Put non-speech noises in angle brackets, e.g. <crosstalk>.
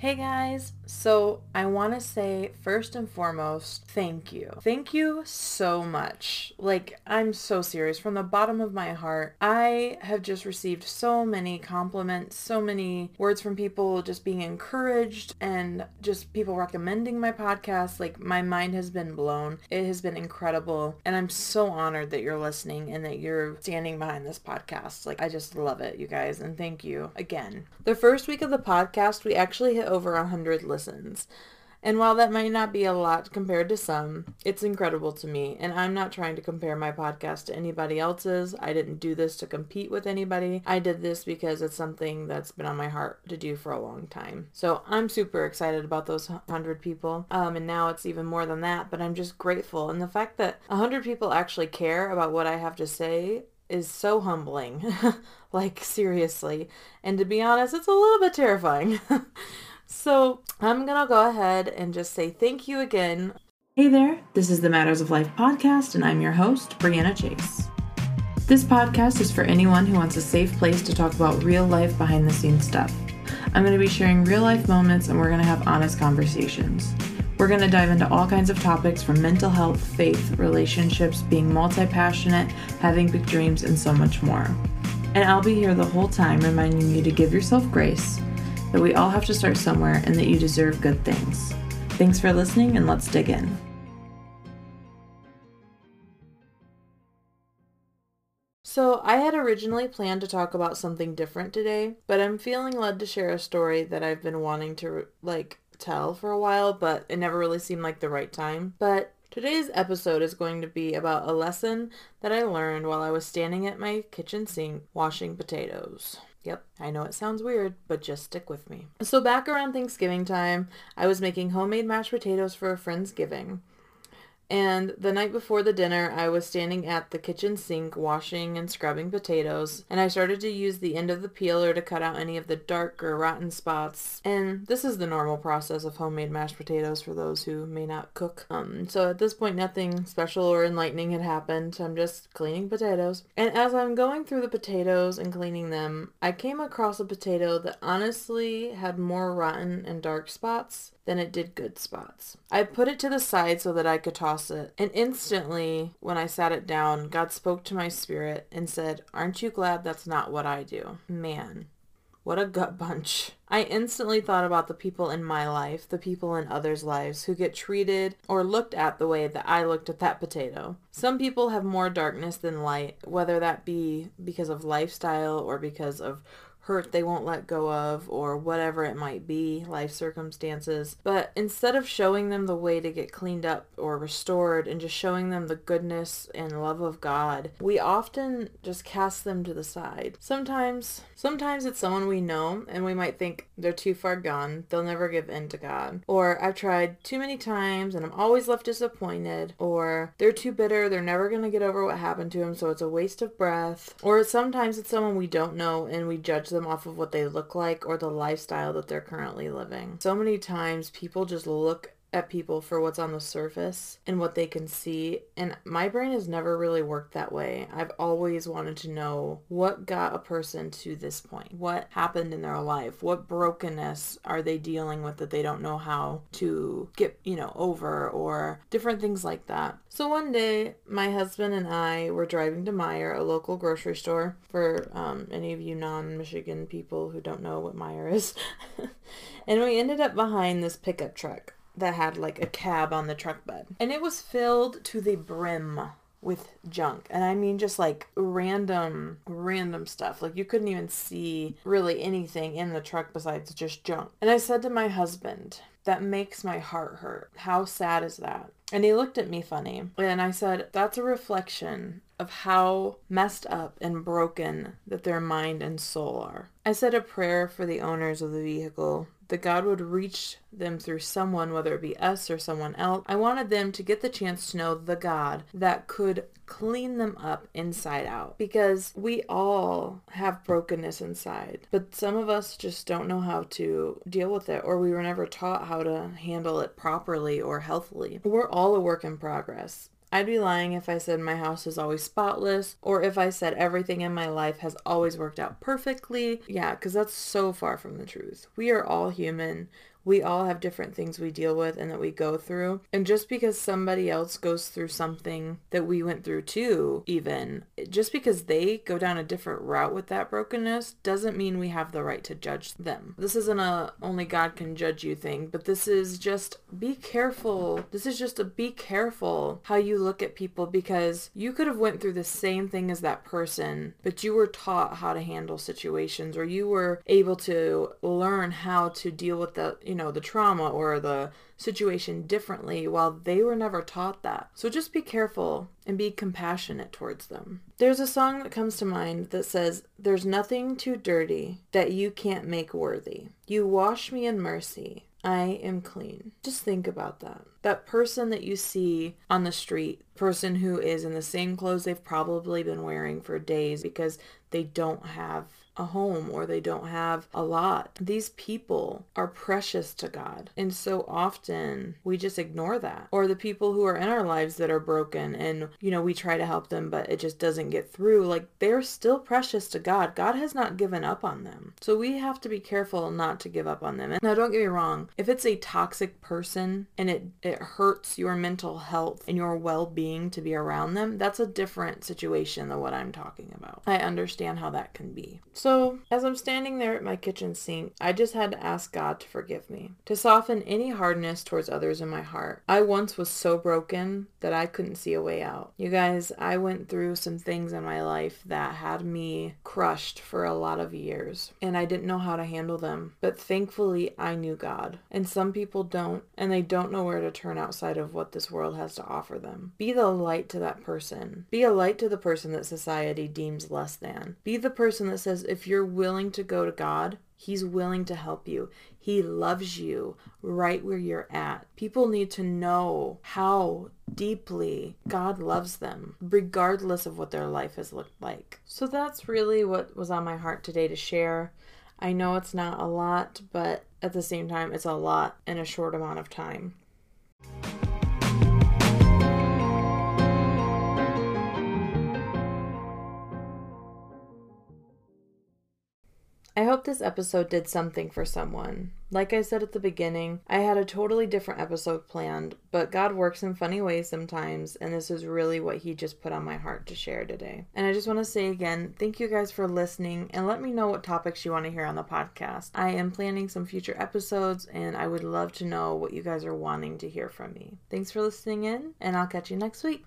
Hey guys, so I want to say first and foremost, thank you. Thank you so much. Like, I'm so serious from the bottom of my heart. I have just received so many compliments, so many words from people just being encouraged and just people recommending my podcast. Like, my mind has been blown. It has been incredible. And I'm so honored that you're listening and that you're standing behind this podcast. Like, I just love it, you guys. And thank you again. The first week of the podcast, we actually hit over 100 listens. And while that might not be a lot compared to some, it's incredible to me. And I'm not trying to compare my podcast to anybody else's. I didn't do this to compete with anybody. I did this because it's something that's been on my heart to do for a long time. So I'm super excited about those 100 people. Um, and now it's even more than that, but I'm just grateful. And the fact that 100 people actually care about what I have to say is so humbling. <laughs> like, seriously. And to be honest, it's a little bit terrifying. <laughs> So I'm going to go ahead and just say thank you again. Hey there, this is the Matters of Life podcast, and I'm your host, Brianna Chase. This podcast is for anyone who wants a safe place to talk about real life behind the scenes stuff. I'm going to be sharing real life moments, and we're going to have honest conversations. We're going to dive into all kinds of topics from mental health, faith, relationships, being multi passionate, having big dreams, and so much more. And I'll be here the whole time reminding you to give yourself grace that we all have to start somewhere and that you deserve good things. Thanks for listening and let's dig in. So, I had originally planned to talk about something different today, but I'm feeling led to share a story that I've been wanting to like tell for a while, but it never really seemed like the right time. But Today's episode is going to be about a lesson that I learned while I was standing at my kitchen sink washing potatoes. Yep, I know it sounds weird, but just stick with me. So back around Thanksgiving time, I was making homemade mashed potatoes for a Friendsgiving. And the night before the dinner, I was standing at the kitchen sink washing and scrubbing potatoes, and I started to use the end of the peeler to cut out any of the dark or rotten spots. And this is the normal process of homemade mashed potatoes for those who may not cook. Um, so at this point, nothing special or enlightening had happened. I'm just cleaning potatoes. And as I'm going through the potatoes and cleaning them, I came across a potato that honestly had more rotten and dark spots than it did good spots. I put it to the side so that I could toss it, and instantly, when I sat it down, God spoke to my spirit and said, Aren't you glad that's not what I do? Man, what a gut bunch. I instantly thought about the people in my life, the people in others' lives who get treated or looked at the way that I looked at that potato. Some people have more darkness than light, whether that be because of lifestyle or because of hurt they won't let go of or whatever it might be, life circumstances. But instead of showing them the way to get cleaned up or restored and just showing them the goodness and love of God, we often just cast them to the side. Sometimes, sometimes it's someone we know and we might think they're too far gone, they'll never give in to God. Or I've tried too many times and I'm always left disappointed. Or they're too bitter, they're never going to get over what happened to them, so it's a waste of breath. Or sometimes it's someone we don't know and we judge them off of what they look like or the lifestyle that they're currently living. So many times people just look at people for what's on the surface and what they can see. And my brain has never really worked that way. I've always wanted to know what got a person to this point. What happened in their life? What brokenness are they dealing with that they don't know how to get, you know, over or different things like that. So one day, my husband and I were driving to Meijer, a local grocery store for um, any of you non-Michigan people who don't know what Meijer is. <laughs> and we ended up behind this pickup truck that had like a cab on the truck bed. And it was filled to the brim with junk. And I mean just like random, random stuff. Like you couldn't even see really anything in the truck besides just junk. And I said to my husband, that makes my heart hurt. How sad is that? And he looked at me funny. And I said, that's a reflection of how messed up and broken that their mind and soul are. I said a prayer for the owners of the vehicle that God would reach them through someone, whether it be us or someone else. I wanted them to get the chance to know the God that could clean them up inside out because we all have brokenness inside, but some of us just don't know how to deal with it or we were never taught how to handle it properly or healthily. We're all a work in progress. I'd be lying if I said my house is always spotless or if I said everything in my life has always worked out perfectly. Yeah, because that's so far from the truth. We are all human. We all have different things we deal with and that we go through. And just because somebody else goes through something that we went through too, even, just because they go down a different route with that brokenness doesn't mean we have the right to judge them. This isn't a only God can judge you thing, but this is just be careful. This is just a be careful how you look at people because you could have went through the same thing as that person, but you were taught how to handle situations or you were able to learn how to deal with the you know, the trauma or the situation differently while they were never taught that. So just be careful and be compassionate towards them. There's a song that comes to mind that says, There's nothing too dirty that you can't make worthy. You wash me in mercy. I am clean. Just think about that. That person that you see on the street, person who is in the same clothes they've probably been wearing for days because they don't have a home or they don't have a lot. These people are precious to God. And so often we just ignore that. Or the people who are in our lives that are broken and, you know, we try to help them, but it just doesn't get through. Like they're still precious to God. God has not given up on them. So we have to be careful not to give up on them. And now don't get me wrong. If it's a toxic person and it, it hurts your mental health and your well-being to be around them, that's a different situation than what I'm talking about. I understand how that can be. So, as I'm standing there at my kitchen sink, I just had to ask God to forgive me, to soften any hardness towards others in my heart. I once was so broken that I couldn't see a way out. You guys, I went through some things in my life that had me crushed for a lot of years, and I didn't know how to handle them. But thankfully, I knew God. And some people don't, and they don't know where to turn outside of what this world has to offer them. Be the light to that person. Be a light to the person that society deems less than. Be the person that says, if you're willing to go to God, He's willing to help you. He loves you right where you're at. People need to know how deeply God loves them, regardless of what their life has looked like. So that's really what was on my heart today to share. I know it's not a lot, but at the same time, it's a lot in a short amount of time. I hope this episode did something for someone. Like I said at the beginning, I had a totally different episode planned, but God works in funny ways sometimes, and this is really what He just put on my heart to share today. And I just want to say again, thank you guys for listening, and let me know what topics you want to hear on the podcast. I am planning some future episodes, and I would love to know what you guys are wanting to hear from me. Thanks for listening in, and I'll catch you next week.